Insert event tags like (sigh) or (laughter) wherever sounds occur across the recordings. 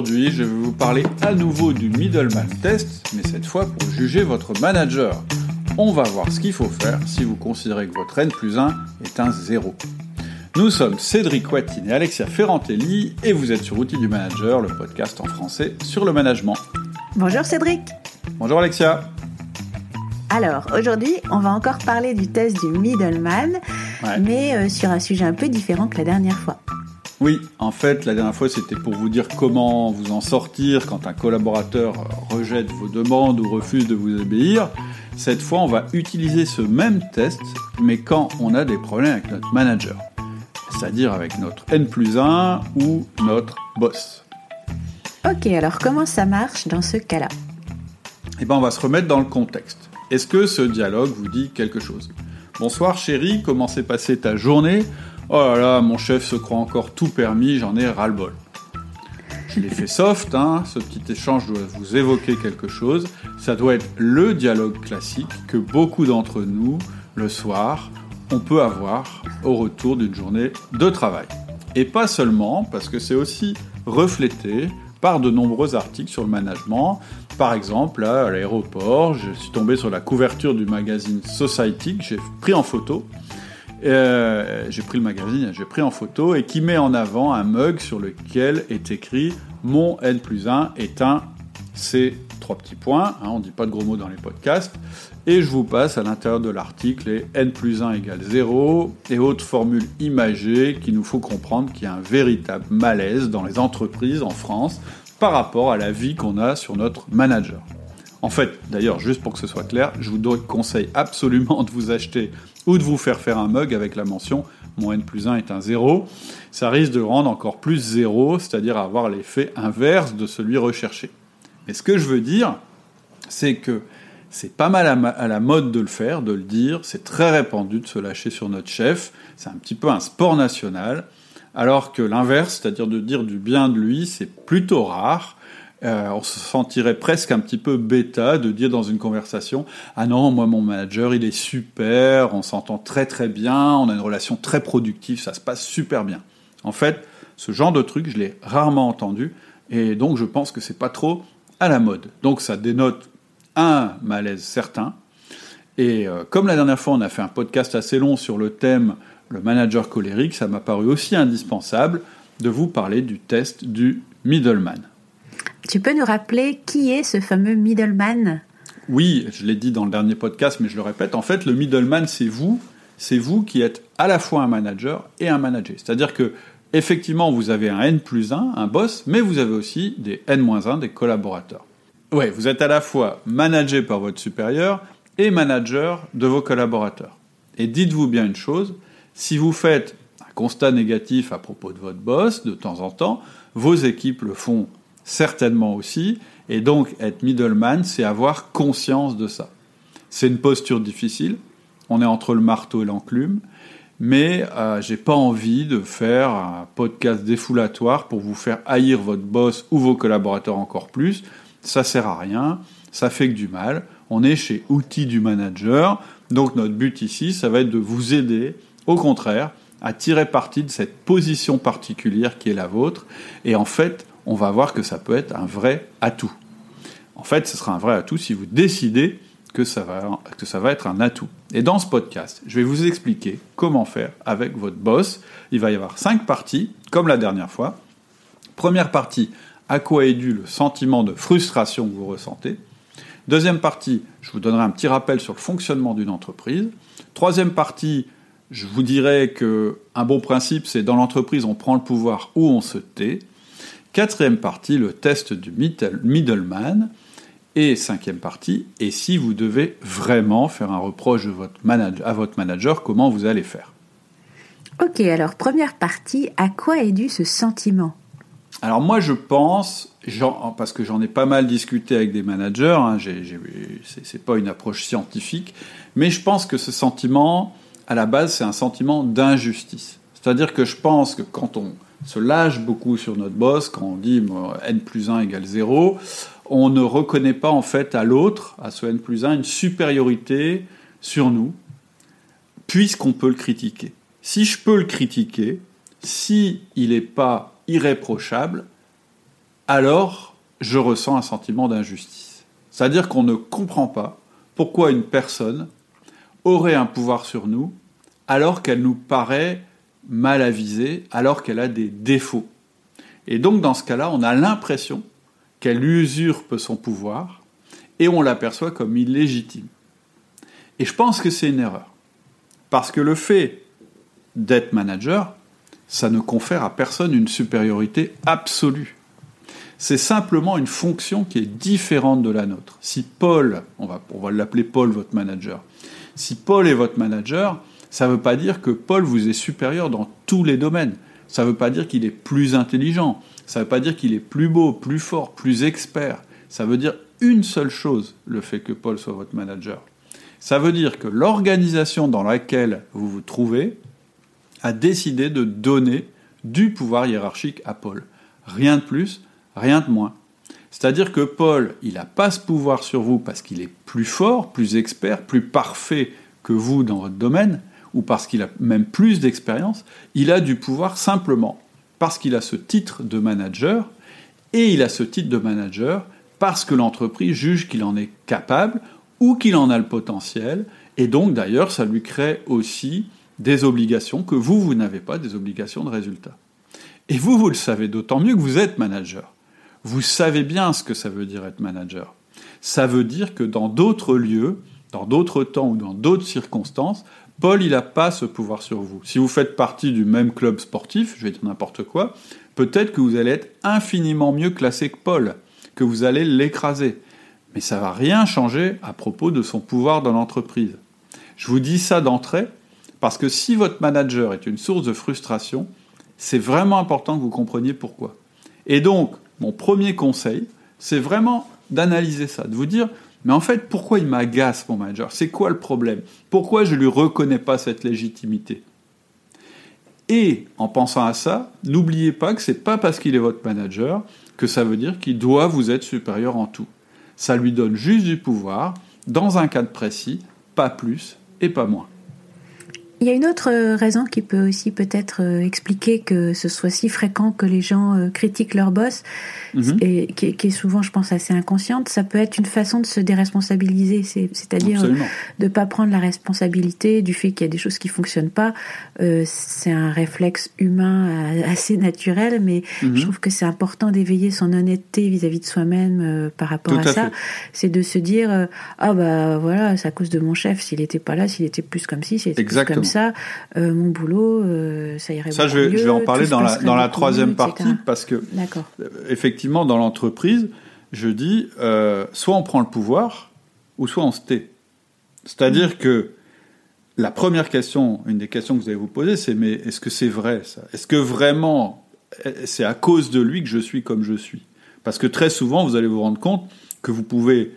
Aujourd'hui, je vais vous parler à nouveau du Middleman Test, mais cette fois pour juger votre manager. On va voir ce qu'il faut faire si vous considérez que votre N plus 1 est un 0. Nous sommes Cédric Watine et Alexia Ferrantelli et vous êtes sur Outils du Manager, le podcast en français sur le management. Bonjour Cédric. Bonjour Alexia. Alors, aujourd'hui, on va encore parler du test du middleman, mais euh, sur un sujet un peu différent que la dernière fois. Oui, en fait, la dernière fois, c'était pour vous dire comment vous en sortir quand un collaborateur rejette vos demandes ou refuse de vous obéir. Cette fois, on va utiliser ce même test, mais quand on a des problèmes avec notre manager, c'est-à-dire avec notre N plus 1 ou notre boss. Ok, alors comment ça marche dans ce cas-là? Eh bien, on va se remettre dans le contexte. Est-ce que ce dialogue vous dit quelque chose? Bonsoir chérie, comment s'est passée ta journée? Oh là là, mon chef se croit encore tout permis, j'en ai ras-le-bol. Je l'ai fait soft, hein, ce petit échange doit vous évoquer quelque chose. Ça doit être le dialogue classique que beaucoup d'entre nous, le soir, on peut avoir au retour d'une journée de travail. Et pas seulement, parce que c'est aussi reflété par de nombreux articles sur le management. Par exemple, à l'aéroport, je suis tombé sur la couverture du magazine Society que j'ai pris en photo. Euh, j'ai pris le magazine, j'ai pris en photo et qui met en avant un mug sur lequel est écrit Mon N plus 1 est un C, trois petits points, hein, on ne dit pas de gros mots dans les podcasts, et je vous passe à l'intérieur de l'article les N plus 1 égale 0 et autres formules imagées qui nous faut comprendre qu'il y a un véritable malaise dans les entreprises en France par rapport à la vie qu'on a sur notre manager. En fait, d'ailleurs, juste pour que ce soit clair, je vous conseille absolument de vous acheter ou de vous faire faire un mug avec la mention mon n plus 1 est un 0, ça risque de rendre encore plus 0, c'est-à-dire avoir l'effet inverse de celui recherché. Mais ce que je veux dire, c'est que c'est pas mal à, la mode de le faire, de le dire, c'est très répandu de se lâcher sur notre chef, c'est un petit peu un sport national, alors que l'inverse, c'est-à-dire de dire du bien de lui, c'est plutôt rare, euh, on se sentirait presque un petit peu bêta de dire dans une conversation Ah non, moi mon manager il est super, on s'entend très très bien, on a une relation très productive, ça se passe super bien. En fait, ce genre de truc, je l'ai rarement entendu et donc je pense que c'est pas trop à la mode. Donc ça dénote un malaise certain. Et euh, comme la dernière fois on a fait un podcast assez long sur le thème le manager colérique, ça m'a paru aussi indispensable de vous parler du test du middleman. Tu peux nous rappeler qui est ce fameux middleman? Oui, je l'ai dit dans le dernier podcast, mais je le répète. En fait, le middleman, c'est vous. C'est vous qui êtes à la fois un manager et un manager. C'est-à-dire que, effectivement, vous avez un N plus 1, un boss, mais vous avez aussi des N-1, des collaborateurs. Ouais, vous êtes à la fois managé par votre supérieur et manager de vos collaborateurs. Et dites-vous bien une chose, si vous faites un constat négatif à propos de votre boss de temps en temps, vos équipes le font certainement aussi. Et donc, être middleman, c'est avoir conscience de ça. C'est une posture difficile. On est entre le marteau et l'enclume. Mais euh, j'ai pas envie de faire un podcast défoulatoire pour vous faire haïr votre boss ou vos collaborateurs encore plus. Ça sert à rien. Ça fait que du mal. On est chez Outils du Manager. Donc notre but ici, ça va être de vous aider, au contraire, à tirer parti de cette position particulière qui est la vôtre. Et en fait, on va voir que ça peut être un vrai atout. En fait, ce sera un vrai atout si vous décidez que ça va, être un atout. Et dans ce podcast, je vais vous expliquer comment faire avec votre boss. Il va y avoir cinq parties, comme la dernière fois. Première partie, à quoi est dû le sentiment de frustration que vous ressentez. Deuxième partie, je vous donnerai un petit rappel sur le fonctionnement d'une entreprise. Troisième partie, je vous dirai que un bon principe, c'est dans l'entreprise, on prend le pouvoir ou on se tait. Quatrième partie, le test du middleman. Et cinquième partie, et si vous devez vraiment faire un reproche à votre manager, comment vous allez faire? Ok, alors première partie, à quoi est dû ce sentiment? Alors moi je pense, parce que j'en ai pas mal discuté avec des managers, hein, c'est pas une approche scientifique, mais je pense que ce sentiment, à la base, c'est un sentiment d'injustice. C'est-à-dire que je pense que quand on, se lâche beaucoup sur notre boss quand on dit n plus 1 égale 0. On ne reconnaît pas en fait à l'autre, à ce n plus 1, une supériorité sur nous, puisqu'on peut le critiquer. Si je peux le critiquer, si n'est pas irréprochable, alors je ressens un sentiment d'injustice. C'est-à-dire qu'on ne comprend pas pourquoi une personne aurait un pouvoir sur nous alors qu'elle nous paraît mal avisée, alors qu'elle a des défauts. Et donc dans ce cas-là, on a l'impression qu'elle usurpe son pouvoir et on l'aperçoit comme illégitime. Et je pense que c'est une erreur. Parce que le fait d'être manager, ça ne confère à personne une supériorité absolue. C'est simplement une fonction qui est différente de la nôtre. Si Paul, on va, on va l'appeler Paul votre manager, si Paul est votre manager, ça ne veut pas dire que Paul vous est supérieur dans tous les domaines. Ça ne veut pas dire qu'il est plus intelligent. Ça ne veut pas dire qu'il est plus beau, plus fort, plus expert. Ça veut dire une seule chose, le fait que Paul soit votre manager. Ça veut dire que l'organisation dans laquelle vous vous trouvez a décidé de donner du pouvoir hiérarchique à Paul. Rien de plus, rien de moins. C'est-à-dire que Paul, il n'a pas ce pouvoir sur vous parce qu'il est plus fort, plus expert, plus parfait que vous dans votre domaine, ou parce qu'il a même plus d'expérience, il a du pouvoir simplement parce qu'il a ce titre de manager, et il a ce titre de manager parce que l'entreprise juge qu'il en est capable ou qu'il en a le potentiel, et donc d'ailleurs ça lui crée aussi des obligations que vous, vous n'avez pas, des obligations de résultat. Et vous, vous le savez d'autant mieux que vous êtes manager. Vous savez bien ce que ça veut dire être manager. Ça veut dire que dans d'autres lieux, dans d'autres temps ou dans d'autres circonstances, Paul, il n'a pas ce pouvoir sur vous. Si vous faites partie du même club sportif, je vais dire n'importe quoi, peut-être que vous allez être infiniment mieux classé que Paul, que vous allez l'écraser. Mais ça va rien changer à propos de son pouvoir dans l'entreprise. Je vous dis ça d'entrée parce que si votre manager est une source de frustration, c'est vraiment important que vous compreniez pourquoi. Et donc, mon premier conseil, c'est vraiment d'analyser ça, de vous dire, mais en fait, pourquoi il m'agace, mon manager? C'est quoi le problème? Pourquoi je ne lui reconnais pas cette légitimité? Et en pensant à ça, n'oubliez pas que ce n'est pas parce qu'il est votre manager que ça veut dire qu'il doit vous être supérieur en tout. Ça lui donne juste du pouvoir, dans un cadre précis, pas plus et pas moins. Il y a une autre euh, raison qui peut aussi peut-être euh, expliquer que ce soit si fréquent que les gens euh, critiquent leur boss, mhm. et qui, est souvent, je pense, assez inconsciente. Ça peut être une façon de se déresponsabiliser, c'est-à-dire de ne pas prendre la responsabilité du fait qu'il y a des choses qui fonctionnent pas. c'est un réflexe humain assez naturel, mais mhm. je trouve que c'est important d'éveiller son honnêteté vis-à-vis de soi-même par rapport à, ça. C'est de se dire ah bah voilà, c'est à cause de mon chef. S'il était pas là, s'il était plus comme ci, s'il était plus comme ça, euh, mon boulot, euh, ça irait ça, je vais, je vais en parler dans la, dans la troisième partie, parce que, euh, effectivement, dans l'entreprise, je dis, soit on prend le pouvoir, ou soit on se tait. C'est-à-dire que la première question, une des questions que vous allez vous poser, c'est mais est-ce que c'est vrai ça? Est-ce que vraiment c'est à cause de lui que je suis comme je suis? Parce que très souvent, vous allez vous rendre compte que vous pouvez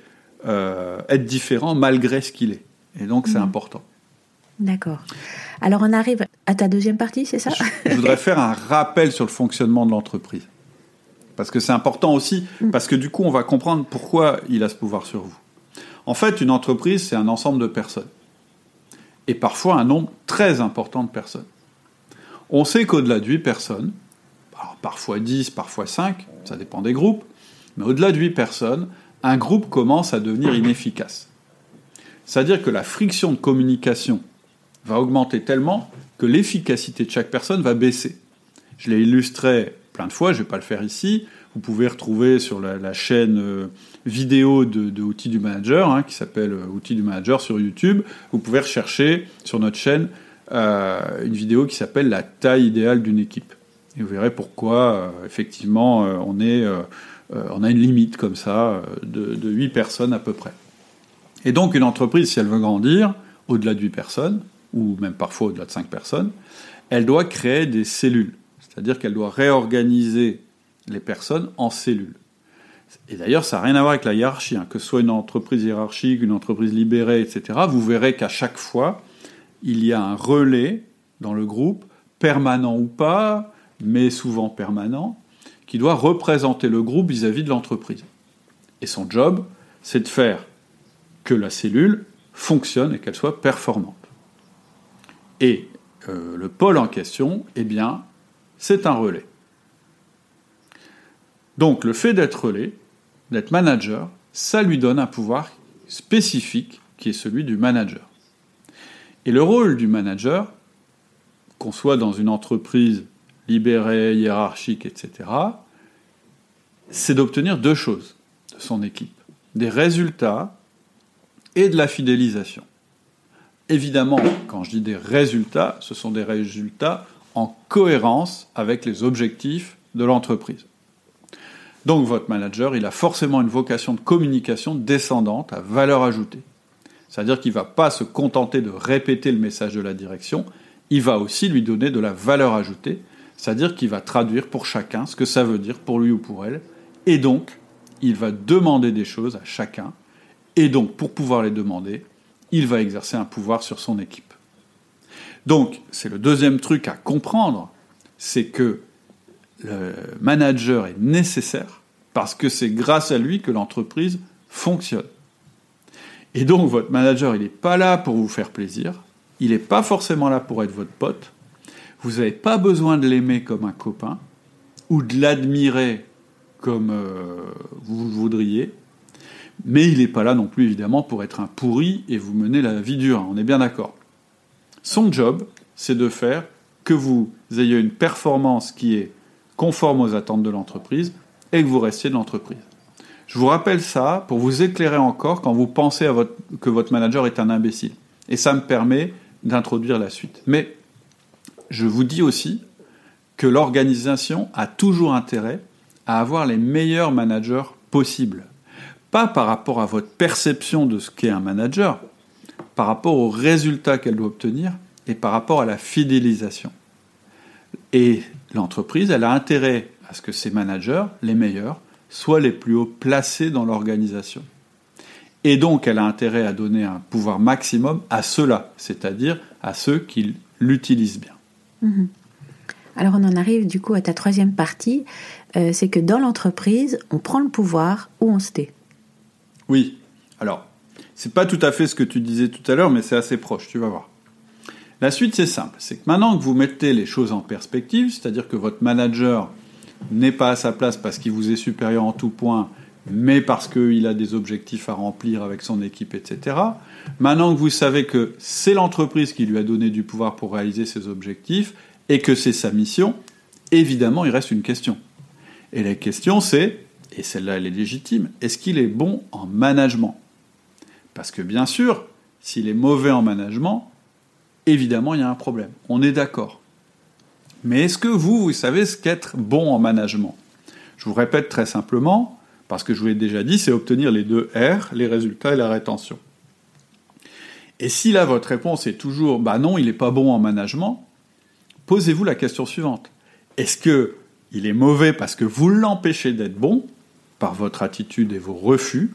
être différent malgré ce qu'il est. Et donc, c'est mmh. important. D'accord. Alors on arrive à ta deuxième partie, c'est ça je, voudrais faire un rappel sur le fonctionnement de l'entreprise. Parce que c'est important aussi, mm. parce que du coup on va comprendre pourquoi il a ce pouvoir sur vous. En fait, une entreprise, c'est un ensemble de personnes. Et parfois un nombre très important de personnes. On sait qu'au-delà de 8 personnes, alors parfois 10, parfois 5, ça dépend des groupes, mais au-delà de 8 personnes, un groupe commence à devenir inefficace. C'est-à-dire que la friction de communication va augmenter tellement que l'efficacité de chaque personne va baisser. Je l'ai illustré plein de fois, je ne vais pas le faire ici. Vous pouvez retrouver sur la, chaîne euh, vidéo de, Outils du Manager, hein, qui s'appelle euh, Outils du Manager sur YouTube. Vous pouvez rechercher sur notre chaîne euh, une vidéo qui s'appelle La taille idéale d'une équipe. Et vous verrez pourquoi, effectivement, on, a une limite comme ça de, de 8 personnes à peu près. Et donc, une entreprise, si elle veut grandir, au-delà de 8 personnes, ou même parfois au-delà de 5 personnes, elle doit créer des cellules. C'est-à-dire qu'elle doit réorganiser les personnes en cellules. Et d'ailleurs, ça n'a rien à voir avec la hiérarchie. Hein. Que ce soit une entreprise hiérarchique, une entreprise libérée, etc., vous verrez qu'à chaque fois, il y a un relais dans le groupe, permanent ou pas, mais souvent permanent, qui doit représenter le groupe vis-à-vis de l'entreprise. Et son job, c'est de faire que la cellule fonctionne et qu'elle soit performante. Et euh, le pôle en question, eh bien, c'est un relais. Donc le fait d'être relais, d'être manager, ça lui donne un pouvoir spécifique qui est celui du manager. Et le rôle du manager, qu'on soit dans une entreprise libérée, hiérarchique, etc., c'est d'obtenir deux choses de son équipe. Des résultats et de la fidélisation. Évidemment, quand je dis des résultats, ce sont des résultats en cohérence avec les objectifs de l'entreprise. Donc votre manager, il a forcément une vocation de communication descendante à valeur ajoutée. C'est-à-dire qu'il ne va pas se contenter de répéter le message de la direction, il va aussi lui donner de la valeur ajoutée, c'est-à-dire qu'il va traduire pour chacun ce que ça veut dire pour lui ou pour elle, et donc il va demander des choses à chacun, et donc pour pouvoir les demander, il va exercer un pouvoir sur son équipe. Donc c'est le deuxième truc à comprendre, c'est que le manager est nécessaire parce que c'est grâce à lui que l'entreprise fonctionne. Et donc votre manager, il n'est pas là pour vous faire plaisir, il n'est pas forcément là pour être votre pote, vous n'avez pas besoin de l'aimer comme un copain, ou de l'admirer comme euh, vous voudriez, mais il n'est pas là non plus évidemment pour être un pourri et vous mener la vie dure, on est bien d'accord. Son job, c'est de faire que vous ayez une performance qui est conforme aux attentes de l'entreprise et que vous restiez de l'entreprise. Je vous rappelle ça pour vous éclairer encore quand vous pensez que votre manager est un imbécile. Et ça me permet d'introduire la suite. Mais je vous dis aussi que l'organisation a toujours intérêt à avoir les meilleurs managers possibles. Pas par rapport à votre perception de ce qu'est un manager, par rapport aux résultats qu'elle doit obtenir et par rapport à la fidélisation. Et l'entreprise, elle a intérêt à ce que ses managers, les meilleurs, soient les plus hauts placés dans l'organisation. Et donc, elle a intérêt à donner un pouvoir maximum à ceux-là, c'est-à-dire à ceux qui l'utilisent bien. Mhm. Alors, on en arrive du coup à ta troisième partie, euh, c'est que dans l'entreprise, on prend le pouvoir ou on se tait. Oui. Alors, c'est pas tout à fait ce que tu disais tout à l'heure, mais c'est assez proche, tu vas voir. La suite, c'est simple. C'est que maintenant que vous mettez les choses en perspective, c'est-à-dire que votre manager n'est pas à sa place parce qu'il vous est supérieur en tout point, mais parce qu'il a des objectifs à remplir avec son équipe, etc. Maintenant que vous savez que c'est l'entreprise qui lui a donné du pouvoir pour réaliser ses objectifs et que c'est sa mission, évidemment, il reste une question. Et la question, c'est, et celle-là, elle est légitime, est-ce qu'il est bon en management? Parce que bien sûr, s'il est mauvais en management, évidemment, il y a un problème. On est d'accord. Mais est-ce que vous, vous savez ce qu'être bon en management? Je vous répète très simplement, parce que je vous l'ai déjà dit, c'est obtenir les deux R, les résultats et la rétention. Et si là, votre réponse est toujours bah non, il n'est pas bon en management, posez-vous la question suivante. Est-ce que il est mauvais parce que vous l'empêchez d'être bon votre attitude et vos refus.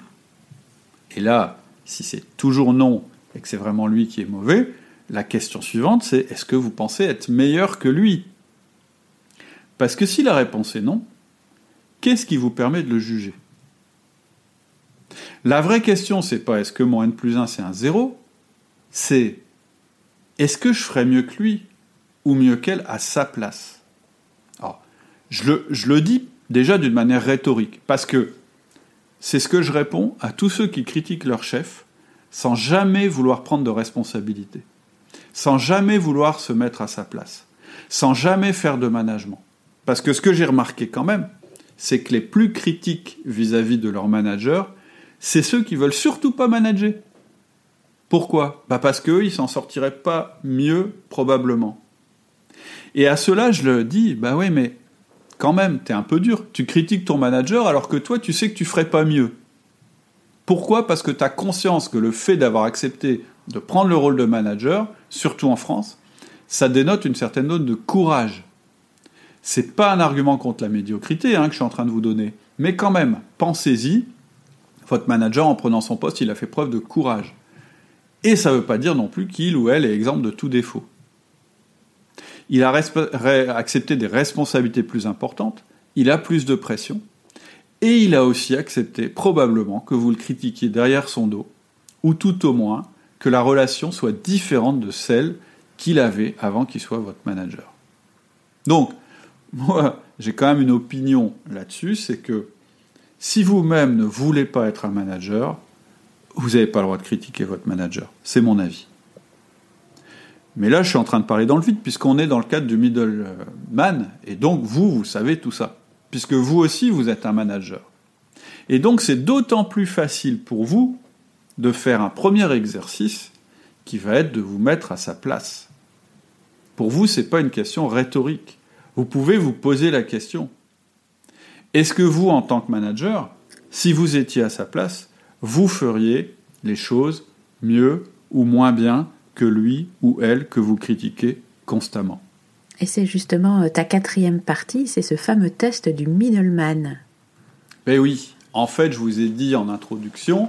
Et là, si c'est toujours non et que c'est vraiment lui qui est mauvais, la question suivante c'est est-ce que vous pensez être meilleur que lui? Parce que si la réponse est non, qu'est-ce qui vous permet de le juger? La vraie question, c'est pas est-ce que mon n plus 1 c'est un 0, c'est est-ce que je ferais mieux que lui ou mieux qu'elle à sa place? Alors, je le, je le dis déjà d'une manière rhétorique, parce que c'est ce que je réponds à tous ceux qui critiquent leur chef sans jamais vouloir prendre de responsabilité, sans jamais vouloir se mettre à sa place, sans jamais faire de management. Parce que ce que j'ai remarqué quand même, c'est que les plus critiques vis-à-vis de leur manager, c'est ceux qui veulent surtout pas manager. Pourquoi? Bah Parce qu'eux, ils s'en sortiraient pas mieux, probablement. Et à cela, je le dis, bah oui, mais quand même, tu es un peu dur. Tu critiques ton manager alors que toi, tu sais que tu ferais pas mieux. Pourquoi? Parce que tu as conscience que le fait d'avoir accepté de prendre le rôle de manager, surtout en France, ça dénote une certaine note de courage. C'est pas un argument contre la médiocrité hein, que je suis en train de vous donner, mais quand même, pensez-y. Votre manager, en prenant son poste, il a fait preuve de courage. Et ça ne veut pas dire non plus qu'il ou elle est exemple de tout défaut. Il a accepté des responsabilités plus importantes, il a plus de pression, et il a aussi accepté probablement que vous le critiquiez derrière son dos, ou tout au moins que la relation soit différente de celle qu'il avait avant qu'il soit votre manager. Donc, (laughs) moi, j'ai quand même une opinion là-dessus, c'est que si vous-même ne voulez pas être un manager, vous n'avez pas le droit de critiquer votre manager. C'est mon avis. Mais là, je suis en train de parler dans le vide, puisqu'on est dans le cadre du middleman, et donc vous, vous savez tout ça, puisque vous aussi, vous êtes un manager. Et donc, c'est d'autant plus facile pour vous de faire un premier exercice qui va être de vous mettre à sa place. Pour vous, ce n'est pas une question rhétorique. Vous pouvez vous poser la question. Est-ce que vous, en tant que manager, si vous étiez à sa place, vous feriez les choses mieux ou moins bien que lui ou elle que vous critiquez constamment Et c'est justement euh, ta quatrième partie, c'est ce fameux test du middleman. Ben oui, en fait, je vous ai dit en introduction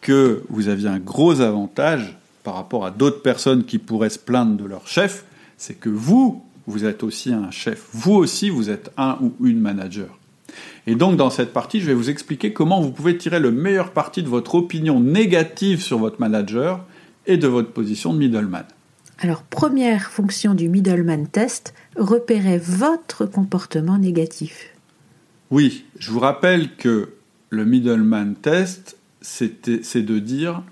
que vous aviez un gros avantage par rapport à d'autres personnes qui pourraient se plaindre de leur chef, c'est que vous, vous êtes aussi un chef. Vous aussi, vous êtes un ou une manager. Et donc, dans cette partie, je vais vous expliquer comment vous pouvez tirer le meilleur parti de votre opinion négative sur votre manager et de votre position de middleman. Alors, première fonction du middleman test, repérer votre comportement négatif. Oui, je vous rappelle que le middleman test, c'est de dire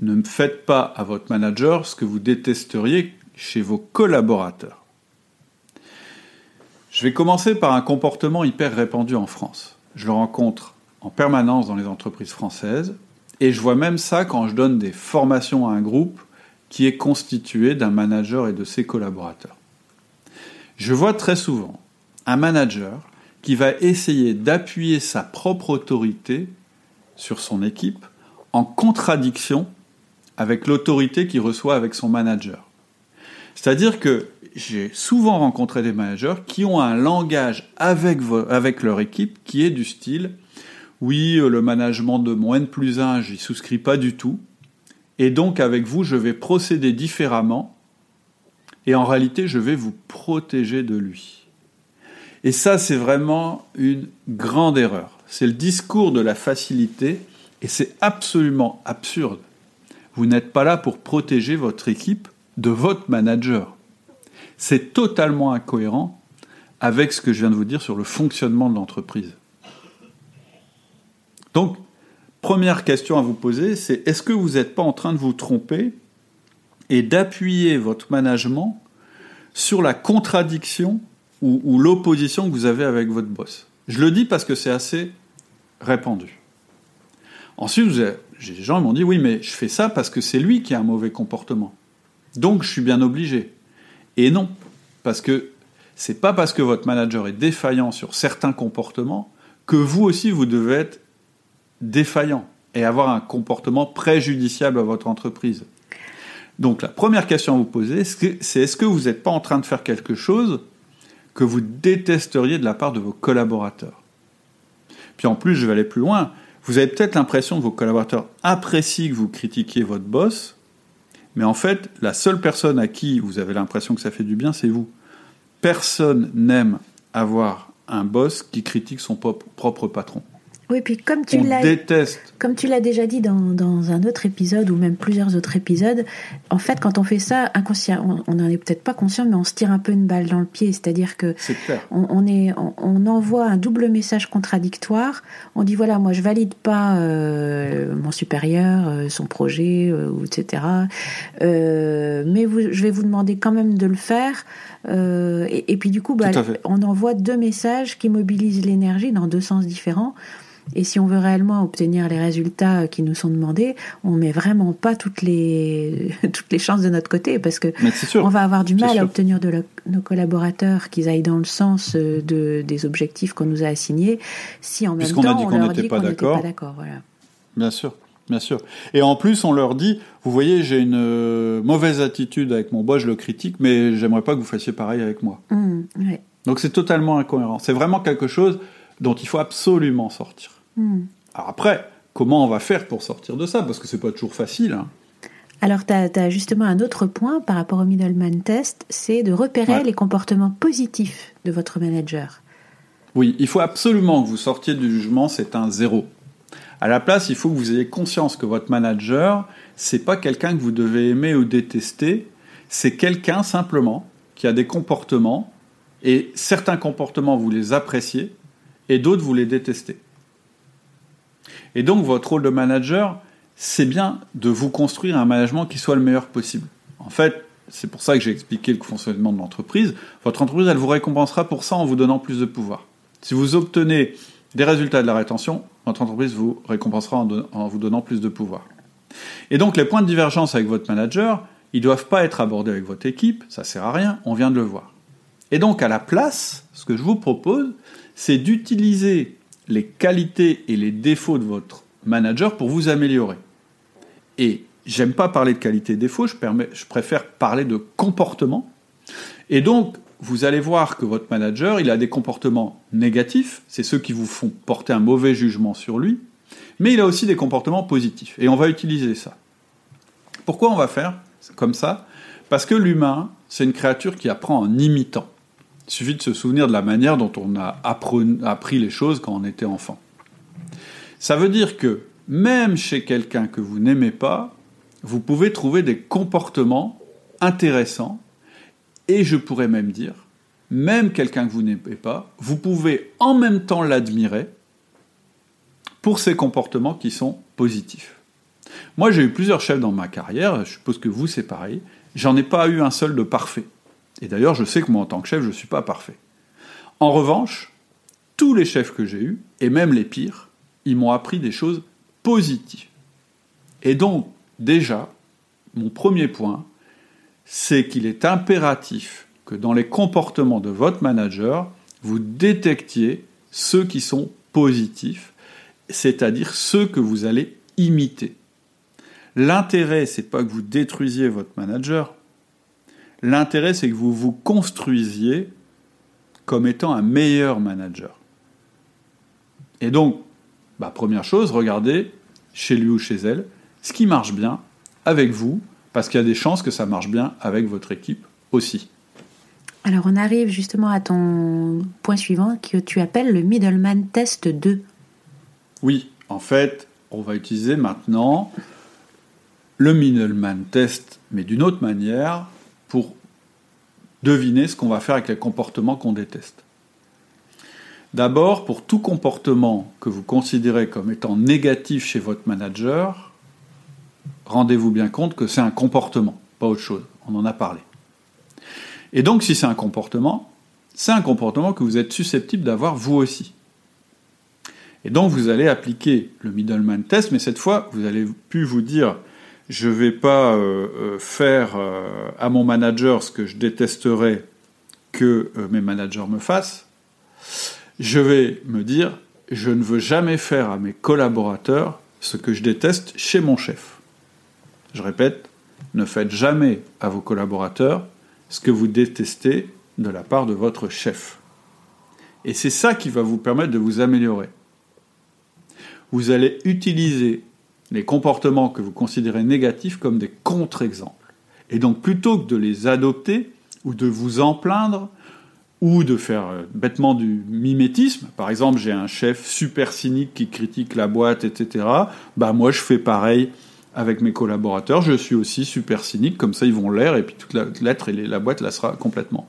ne faites pas à votre manager ce que vous détesteriez chez vos collaborateurs. Je vais commencer par un comportement hyper répandu en France. Je le rencontre en permanence dans les entreprises françaises et je vois même ça quand je donne des formations à un groupe qui est constitué d'un manager et de ses collaborateurs. Je vois très souvent un manager qui va essayer d'appuyer sa propre autorité sur son équipe en contradiction avec l'autorité qu'il reçoit avec son manager. C'est-à-dire que j'ai souvent rencontré des managers qui ont un langage avec, avec leur équipe qui est du style oui, euh, le management de mon N plus 1, j'y souscris pas du tout, et donc avec vous, je vais procéder différemment, et en réalité, je vais vous protéger de lui. Et ça, c'est vraiment une grande erreur. C'est le discours de la facilité, et c'est absolument absurde. Vous n'êtes pas là pour protéger votre équipe de votre manager. C'est totalement incohérent avec ce que je viens de vous dire sur le fonctionnement de l'entreprise. Donc, première question à vous poser, c'est est-ce que vous n'êtes pas en train de vous tromper et d'appuyer votre management sur la contradiction ou, l'opposition que vous avez avec votre boss? Je le dis parce que c'est assez répandu. Ensuite, j'ai des gens qui m'ont dit oui, mais je fais ça parce que c'est lui qui a un mauvais comportement. Donc je suis bien obligé. Et non, parce que c'est pas parce que votre manager est défaillant sur certains comportements que vous aussi vous devez être défaillant et avoir un comportement préjudiciable à votre entreprise. Donc la première question à vous poser, c'est est-ce que vous n'êtes pas en train de faire quelque chose que vous détesteriez de la part de vos collaborateurs? Puis en plus, je vais aller plus loin, vous avez peut-être l'impression que vos collaborateurs apprécient que vous critiquiez votre boss, mais en fait, la seule personne à qui vous avez l'impression que ça fait du bien, c'est vous. Personne n'aime avoir un boss qui critique son propre patron. Oui, puis comme tu l'as, comme tu l'as déjà dit dans, dans, un autre épisode ou même plusieurs autres épisodes, en fait, quand on fait ça inconscient, on n'en est peut-être pas conscient, mais on se tire un peu une balle dans le pied. C'est-à-dire que On, on, est, on, envoie un double message contradictoire. On dit voilà, moi je valide pas euh, mon supérieur, euh, son projet, euh, etc. mais vous, je vais vous demander quand même de le faire. Et, et, puis du coup, bah, on envoie deux messages qui mobilisent l'énergie dans deux sens différents. Et si on veut réellement obtenir les résultats qui nous sont demandés, on met vraiment pas toutes les (laughs) toutes les chances de notre côté parce que on va avoir du mal à obtenir de nos collaborateurs qu'ils aillent dans le sens euh, de, des objectifs qu'on nous a assignés si en même temps on, leur dit qu'on n'était pas d'accord. Voilà. Bien sûr. Bien sûr. Et en plus, on leur dit, vous voyez, j'ai une euh, mauvaise attitude avec mon boss, je le critique, mais j'aimerais pas que vous fassiez pareil avec moi. Mmh, Donc c'est totalement incohérent. C'est vraiment quelque chose dont il faut absolument sortir. Hmm. Alors après, comment on va faire pour sortir de ça? Parce que c'est pas toujours facile. Hein. Alors, tu as, justement un autre point par rapport au middleman test, c'est de repérer les comportements positifs de votre manager. Oui, il faut absolument que vous sortiez du jugement, c'est un zéro. À la place, il faut que vous ayez conscience que votre manager, c'est pas quelqu'un que vous devez aimer ou détester, c'est quelqu'un simplement qui a des comportements Et certains comportements, vous les appréciez, et d'autres, vous les détestez. Et donc, votre rôle de manager, c'est bien de vous construire un management qui soit le meilleur possible. En fait, c'est pour ça que j'ai expliqué le fonctionnement de l'entreprise. Votre entreprise, elle vous récompensera pour ça en vous donnant plus de pouvoir. Si vous obtenez des résultats de la rétention, votre entreprise vous récompensera en, vous donnant plus de pouvoir. Et donc les points de divergence avec votre manager, ils ne doivent pas être abordés avec votre équipe, ça sert à rien, on vient de le voir. Et donc à la place, ce que je vous propose, c'est d'utiliser les qualités et les défauts de votre manager pour vous améliorer. Et j'aime pas parler de qualité et défauts, je, je préfère parler de comportement. Et donc, vous allez voir que votre manager, il a des comportements négatifs, c'est ceux qui vous font porter un mauvais jugement sur lui, mais il a aussi des comportements positifs. Et on va utiliser ça. Pourquoi on va faire comme ça? Parce que l'humain, c'est une créature qui apprend en imitant. Il suffit de se souvenir de la manière dont on a appris les choses quand on était enfant. Ça veut dire que même chez quelqu'un que vous n'aimez pas, vous pouvez trouver des comportements intéressants et je pourrais même dire, même quelqu'un que vous n'aimez pas, vous pouvez en même temps l'admirer pour ses comportements qui sont positifs. Moi, j'ai eu plusieurs chefs dans ma carrière, je suppose que vous, c'est pareil. J'en ai pas eu un seul de parfait. Et d'ailleurs, je sais que moi, en tant que chef, je ne suis pas parfait. En revanche, tous les chefs que j'ai eus, et même les pires, ils m'ont appris des choses positives. Et donc, déjà, mon premier point, c'est qu'il est impératif que dans les comportements de votre manager, vous détectiez ceux qui sont positifs, c'est-à-dire ceux que vous allez imiter. L'intérêt, c'est pas que vous détruisiez votre manager. L'intérêt, c'est que vous vous construisiez comme étant un meilleur manager. Et donc, bah, première chose, regardez chez lui ou chez elle ce qui marche bien avec vous parce qu'il y a des chances que ça marche bien avec votre équipe aussi. Alors on arrive justement à ton point suivant que tu appelles le Middleman Test 2. Oui, en fait, on va utiliser maintenant le Middleman Test, mais d'une autre manière, pour deviner ce qu'on va faire avec les comportements qu'on déteste. D'abord, pour tout comportement que vous considérez comme étant négatif chez votre manager, rendez-vous bien compte que c'est un comportement, pas autre chose. On en a parlé. Et donc, si c'est un comportement, c'est un comportement que vous êtes susceptible d'avoir vous aussi. Et donc, vous allez appliquer le middleman test, mais cette fois, vous allez plus vous dire je ne vais pas euh, euh, faire euh, à mon manager ce que je détesterais que mes managers me fassent. Je vais me dire je ne veux jamais faire à mes collaborateurs ce que je déteste chez mon chef. Je répète, ne faites jamais à vos collaborateurs ce que vous détestez de la part de votre chef. Et c'est ça qui va vous permettre de vous améliorer. Vous allez utiliser les comportements que vous considérez négatifs comme des contre-exemples. Et donc plutôt que de les adopter ou de vous en plaindre ou de faire euh, bêtement du mimétisme, par exemple j'ai un chef super cynique qui critique la boîte, etc., bah moi je fais pareil avec mes collaborateurs, je suis aussi super cynique, comme ça ils vont l'air, et puis toute la lettre et la boîte la sera complètement.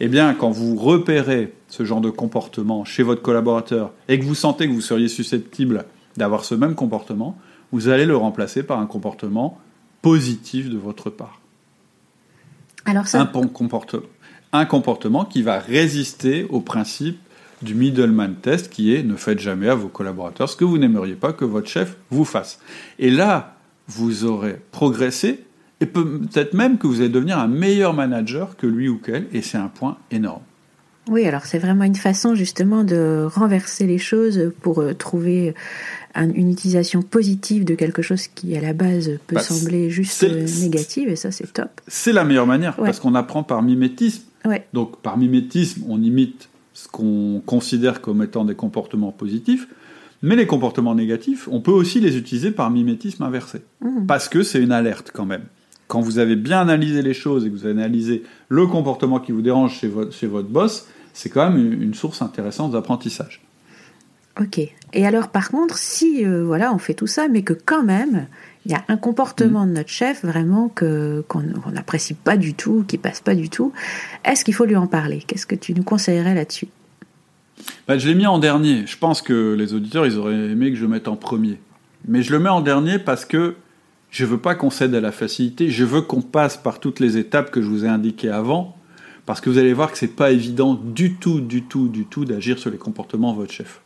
Eh bien, quand vous repérez ce genre de comportement chez votre collaborateur et que vous sentez que vous seriez susceptible d'avoir ce même comportement, vous allez le remplacer par un comportement positif de votre part. Alors ça... un, comportement, un comportement qui va résister au principe du middleman test qui est ne faites jamais à vos collaborateurs ce que vous n'aimeriez pas que votre chef vous fasse. Et là, vous aurez progressé et peut-être même que vous allez devenir un meilleur manager que lui ou qu'elle, et c'est un point énorme. Oui, alors c'est vraiment une façon justement de renverser les choses pour euh, trouver une utilisation positive de quelque chose qui à la base peut bah, sembler juste négative, et ça c'est top. C'est la meilleure manière, parce qu'on apprend par mimétisme. Donc par mimétisme, on imite ce qu'on considère comme étant des comportements positifs. Mais les comportements négatifs, on peut aussi les utiliser par mimétisme inversé. Mmh. Parce que c'est une alerte quand même. Quand vous avez bien analysé les choses et que vous avez analysé le comportement qui vous dérange chez votre, chez votre boss, c'est quand même une source intéressante d'apprentissage. Ok. Et alors, par contre, si euh, voilà, on fait tout ça, mais que quand même, il y a un comportement de notre chef vraiment que qu'on n'apprécie pas du tout, qui passe pas du tout, est-ce qu'il faut lui en parler? Qu'est-ce que tu nous conseillerais là-dessus? Bah, Je l'ai mis en dernier. Je pense que les auditeurs, ils auraient aimé que je le mette en premier. Mais je le mets en dernier parce que je veux pas qu'on cède à la facilité. Je veux qu'on passe par toutes les étapes que je vous ai indiquées avant. Parce que vous allez voir que c'est pas évident du tout, du tout, du tout d'agir sur les comportements de votre chef.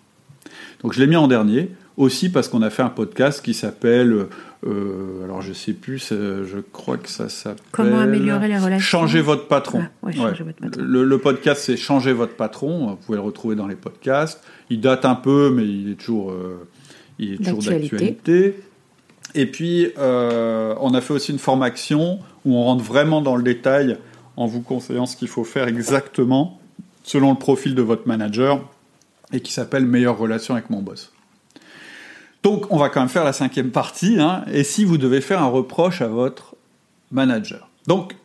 Donc je l'ai mis en dernier, aussi parce qu'on a fait un podcast qui s'appelle, euh, alors je sais plus, je crois que ça s'appelle... Comment améliorer les relations Changer votre patron. Ah, ouais, changer votre patron. Le, le, podcast c'est Changer votre patron, vous pouvez le retrouver dans les podcasts. Il date un peu, mais il est toujours, euh, il est toujours d'actualité. Et puis, euh, on a fait aussi une formation où on rentre vraiment dans le détail en vous conseillant ce qu'il faut faire exactement selon le profil de votre manager et qui s'appelle Meilleure relation avec mon boss. Donc, on va quand même faire la cinquième partie. Hein, et si vous devez faire un reproche à votre manager. Donc,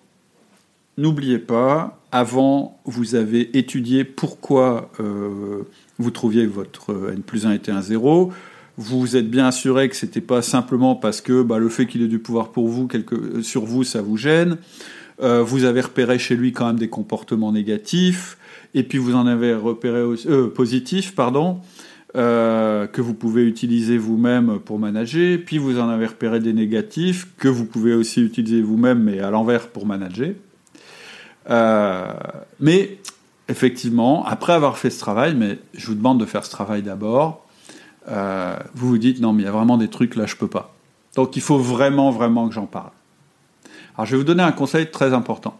n'oubliez pas, avant, vous avez étudié pourquoi euh, vous trouviez que votre N plus 1 était un 0. Vous vous êtes bien assuré que c'était pas simplement parce que bah, le fait qu'il ait du pouvoir pour vous, quelque, sur vous, ça vous gêne. Euh, vous avez repéré chez lui quand même des comportements négatifs et puis vous en avez repéré aussi, euh, positif, pardon, euh, que vous pouvez utiliser vous-même pour manager, puis vous en avez repéré des négatifs que vous pouvez aussi utiliser vous-même, mais à l'envers pour manager. Mais effectivement, après avoir fait ce travail, mais je vous demande de faire ce travail d'abord, vous vous dites non, mais il y a vraiment des trucs là, je peux pas. Donc il faut vraiment, vraiment que j'en parle. Alors je vais vous donner un conseil très important.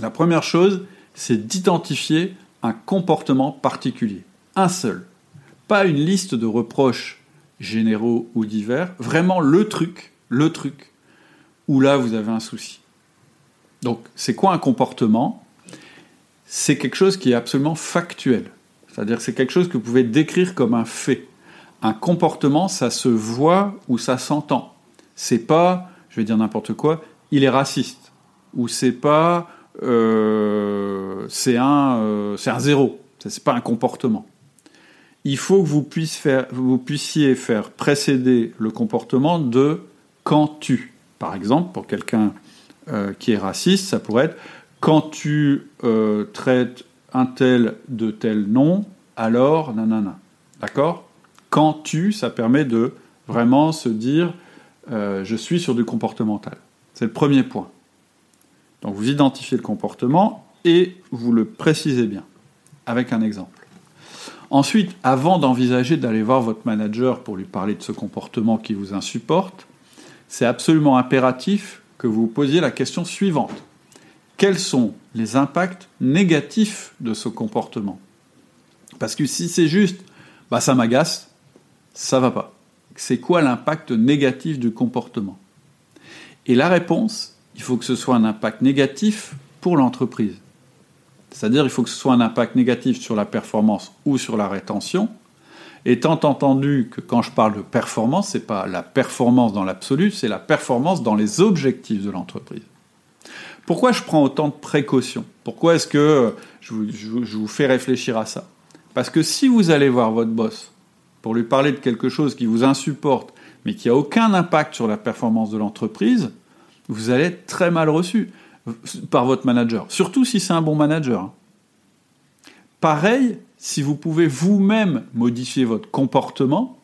La première chose, c'est d'identifier un comportement particulier. Un seul. Pas une liste de reproches généraux ou divers. Vraiment le truc, le truc, où là vous avez un souci. Donc, c'est quoi un comportement? C'est quelque chose qui est absolument factuel. C'est-à-dire c'est quelque chose que vous pouvez décrire comme un fait. Un comportement, ça se voit ou ça s'entend. C'est pas, je vais dire n'importe quoi, il est raciste. Ou c'est pas, euh, c'est un, euh, c'est un zéro. C'est pas un comportement. Il faut que vous, puissiez faire, précéder le comportement de quand tu. Par exemple, pour quelqu'un euh, qui est raciste, ça pourrait être quand tu traites un tel de tel nom, alors nanana. D'accord? Quand tu, ça permet de vraiment se dire je suis sur du comportemental. C'est le premier point. Donc vous identifiez le comportement et vous le précisez bien, avec un exemple. Ensuite, avant d'envisager d'aller voir votre manager pour lui parler de ce comportement qui vous insupporte, c'est absolument impératif que vous posiez la question suivante. Quels sont les impacts négatifs de ce comportement? Parce que si c'est juste, bah ça m'agace, ça va pas. C'est quoi l'impact négatif du comportement? Et la réponse, il faut que ce soit un impact négatif pour l'entreprise. C'est-à-dire il faut que ce soit un impact négatif sur la performance ou sur la rétention. Étant entendu que quand je parle de performance, ce n'est pas la performance dans l'absolu, c'est la performance dans les objectifs de l'entreprise. Pourquoi je prends autant de précautions? Pourquoi est-ce que je vous, je vous fais réfléchir à ça? Parce que si vous allez voir votre boss pour lui parler de quelque chose qui vous insupporte, mais qui n'a aucun impact sur la performance de l'entreprise, vous allez être très mal reçu par votre manager, surtout si c'est un bon manager. Pareil, si vous pouvez vous-même modifier votre comportement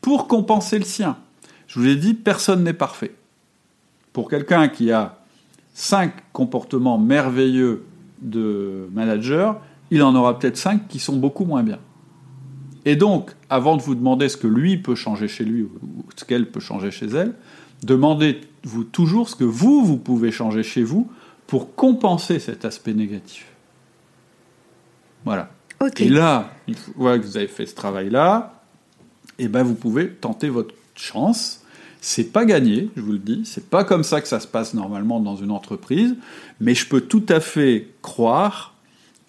pour compenser le sien. Je vous l'ai dit, personne n'est parfait. Pour quelqu'un qui a cinq comportements merveilleux de manager, il en aura peut-être cinq qui sont beaucoup moins bien. Et donc, avant de vous demander ce que lui peut changer chez lui ou ce qu'elle peut changer chez elle, demandez-vous toujours ce que vous, vous pouvez changer chez vous pour compenser cet aspect négatif. Voilà. Et là, une fois que vous avez fait ce travail-là, eh ben vous pouvez tenter votre chance. C'est pas gagné, je vous le dis. C'est pas comme ça que ça se passe normalement dans une entreprise, mais je peux tout à fait croire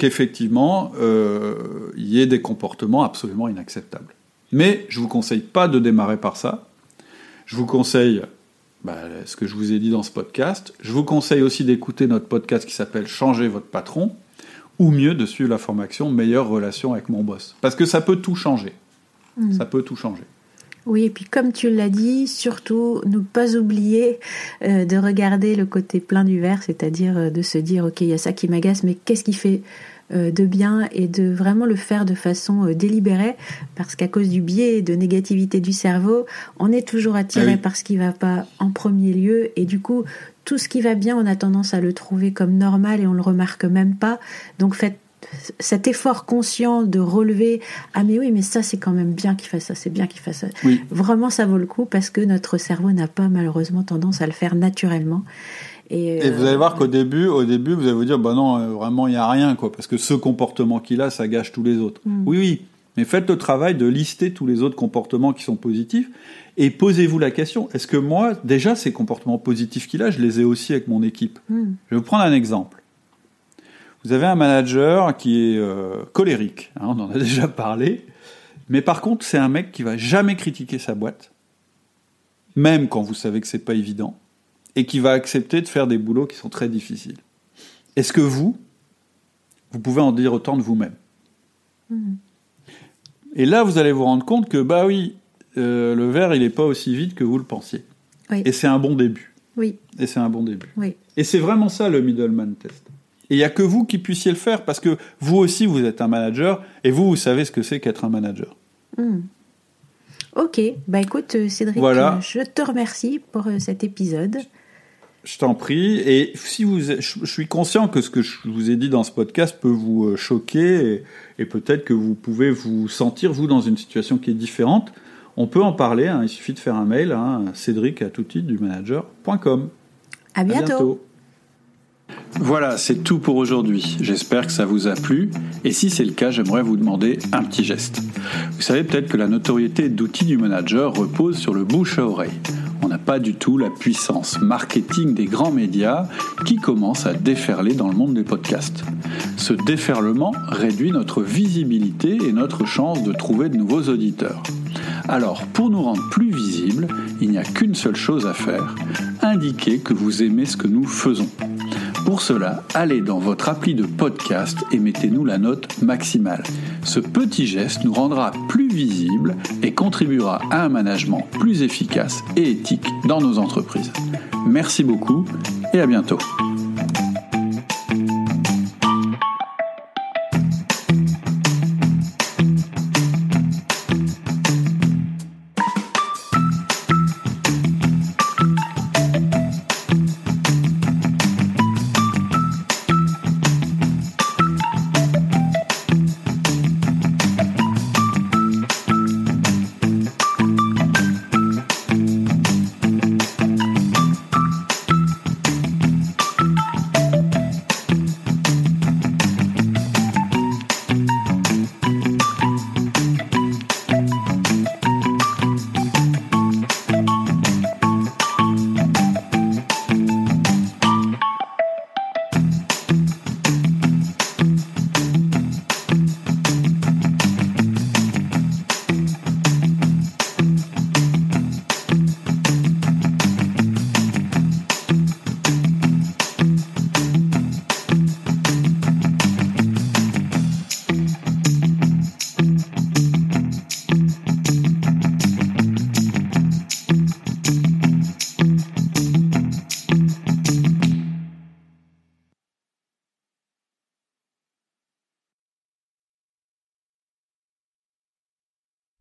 qu'effectivement, euh, il y ait des comportements absolument inacceptables. Mais je vous conseille pas de démarrer par ça. Je vous conseille bah, ce que je vous ai dit dans ce podcast. Je vous conseille aussi d'écouter notre podcast qui s'appelle Changer votre patron, ou mieux de suivre la formation Meilleure relation avec mon boss. Parce que ça peut tout changer. Hmm. Ça peut tout changer. Oui, et puis comme tu l'as dit, surtout ne pas oublier euh, de regarder le côté plein du verre, c'est-à-dire euh, de se dire, ok, il y a ça qui m'agace, mais qu'est-ce qui fait euh, de bien et de vraiment le faire de façon délibérée, parce qu'à cause du biais de négativité du cerveau, on est toujours attiré ah par ce qui va pas en premier lieu, et du coup, tout ce qui va bien, on a tendance à le trouver comme normal et on le remarque même pas. Donc faites cet effort conscient de relever ah mais oui mais ça c'est quand même bien qu'il fasse ça c'est bien qu'il fasse ça. Vraiment ça vaut le coup parce que notre cerveau n'a pas malheureusement tendance à le faire naturellement. Et, vous allez voir qu'au début au début vous allez vous dire bah non euh, vraiment il y a rien quoi parce que ce comportement qu'il a ça gâche tous les autres. Mm. oui oui mais faites le travail de lister tous les autres comportements qui sont positifs et posez-vous la question est-ce que moi déjà ces comportements positifs qu'il a je les ai aussi avec mon équipe? Mm. je vais vous prendre un exemple vous avez un manager qui est euh, colérique, hein, on en a (laughs) déjà parlé, mais par contre c'est un mec qui va jamais critiquer sa boîte, même quand vous savez que c'est pas évident, et qui va accepter de faire des boulots qui sont très difficiles. Est-ce que vous, vous pouvez en dire autant de vous-même? Hmm. Et là, vous allez vous rendre compte que bah oui, euh, le verre il n'est pas aussi vide que vous le pensiez. Et c'est un bon début. Oui. Et c'est un bon début. Oui. Et c'est vraiment ça le middleman test. Et il n'y a que vous qui puissiez le faire parce que vous aussi, vous êtes un manager et vous, vous savez ce que c'est qu'être un manager. Hmm. Ok, bah écoute euh, Cédric, voilà. Euh, je te remercie pour euh, cet épisode. Je t'en prie. Et si vous, je suis conscient que ce que je vous ai dit dans ce podcast peut vous choquer et, peut-être que vous pouvez vous sentir vous dans une situation qui est différente. On peut en parler. Hein. il suffit de faire un mail à hein, cédric à tout du manager.com. À bientôt. À bientôt. Voilà, c'est tout pour aujourd'hui. J'espère que ça vous a plu. Et si c'est le cas, j'aimerais vous demander un petit geste. Vous savez peut-être que la notoriété d'outils du manager repose sur le bouche à oreille. On n'a pas du tout la puissance marketing des grands médias qui commence à déferler dans le monde des podcasts. Ce déferlement réduit notre visibilité et notre chance de trouver de nouveaux auditeurs. Alors, pour nous rendre plus visibles, il n'y a qu'une seule chose à faire, indiquer que vous aimez ce que nous faisons. Pour cela, allez dans votre appli de podcast et mettez-nous la note maximale. Ce petit geste nous rendra plus visibles et contribuera à un management plus efficace et éthique dans nos entreprises. Merci beaucoup et à bientôt.